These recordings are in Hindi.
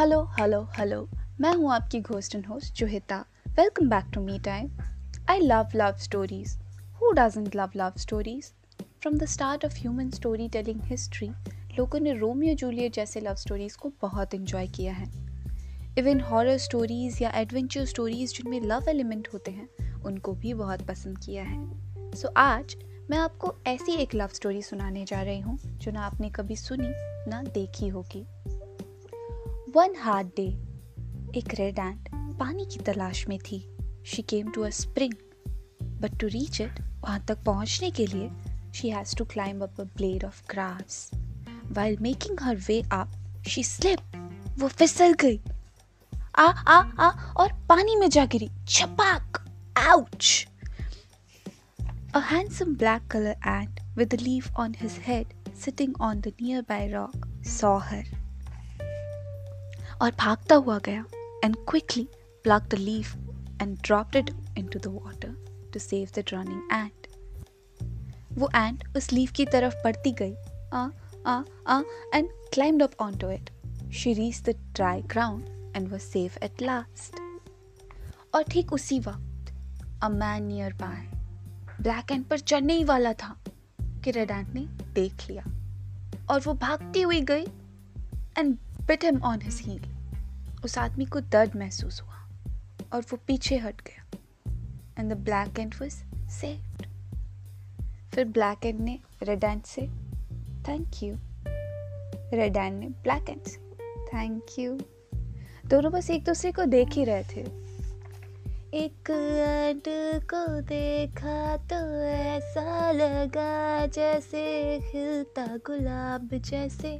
हेलो हेलो हेलो मैं हूँ आपकी ghost and host Johita welcome back to me time I love love stories who doesn't love love stories from the start of human story telling history लोगों ने रोमियो जूलियट जैसे लव स्टोरीज को बहुत इन्जॉय किया है. इवन हॉरर स्टोरीज या एडवेंचर स्टोरीज जिनमें लव एलिमेंट होते हैं उनको भी बहुत पसंद किया है. सो so, आज मैं आपको ऐसी एक लव स्टोरी सुनाने जा रही हूँ जो ना आपने कभी सुनी ना देखी होगी. वन हार्ड डे एक रेड एंड पानी की तलाश में थी। She came to a spring but to reach it वहाँ तक पहुँचने के लिए she has to climb up a blade of grass while making her way up she slip वो फिसल गई। आ आ आ, और पानी में जा गिरी। छपाक। Ouch A handsome black color ant with a leaf on his head sitting on the nearby rock saw her. और भागता हुआ गया and quickly plucked the leaf and dropped it into the water to save the drowning ant वो एंड उस लीव की तरफ़ बढ़ती गई and climbed up onto it she reached the dry ground and was safe at last और ठीक उसी वक्त a man nearby black ant पर चढ़ने ही वाला था, कि रेड एंड ने देख लिया। और वो भागती हुई गई and bit him on his heel उस आदमी को दर्द महसूस हुआ और वो पीछे हट गया। And the black ant was saved फिर ब्लैक एंड ने रेड एंड से थैंक यू रेड एंड ने ब्लैक एंड से थैंक यू दोनों बस एक दूसरे को देख ही रहे थे। एक अड को देखा तो ऐसा लगा जैसे खिलता गुलाब जैसे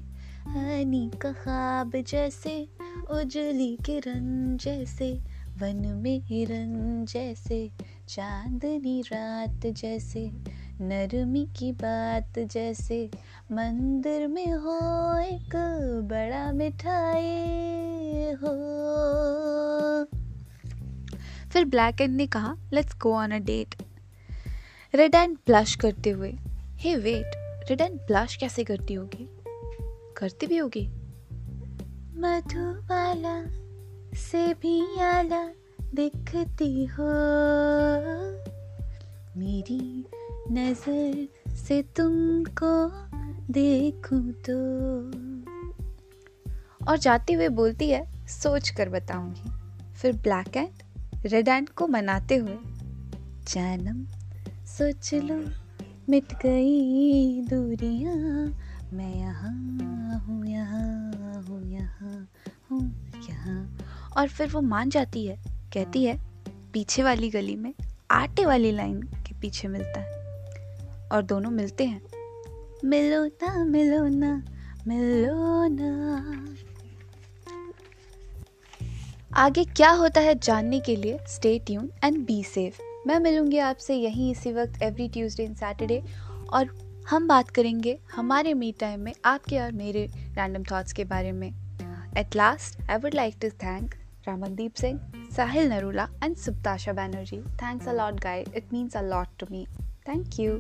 हनी का ख्वाब जैसे, उजली किरण जैसे, वन में हिरन जैसे, चांदनी रात जैसे, नरमी की बात जैसे, मंदिर में हो एक बड़ा मिठाई हो। फिर ब्लैक एंड ने कहा let's go on a date red ant blush करते हुए hey wait red ant blush कैसे करती होगी? करती भी होगी? मधुबाला से भी आला दिखती हो। मेरी नज़र से तुमको देखूँ तो। और जाते हुए बोलती है सोच कर बताऊँगी। फिर ब्लैक एंड रेड एंड को मनाते हुए जानम सोच लो मिट गई दूरियाँ मैं यहाँ हूँ यहाँ हूँ यहाँ हूँ, यहाँ। और फिर वो मान जाती है, कहती है, पीछे वाली गली में आटे वाली लाइन के पीछे मिलता है। और दोनों मिलते हैं। मिलो ना मिलो ना मिलो ना। आगे क्या होता है जानने के लिए stay tuned and be safe मैं मिलूँगी आपसे यहीं इसी वक्त एवरी ट्यूसडे एंड सैटरडे और हम बात करेंगे हमारे मी टाइम में आपके और मेरे रैंडम थॉट्स के बारे में। At last I would like to thank Ramandeep Singh Sahil Narula and Suptasha Banerjee thanks a lot guys it means a lot to me thank you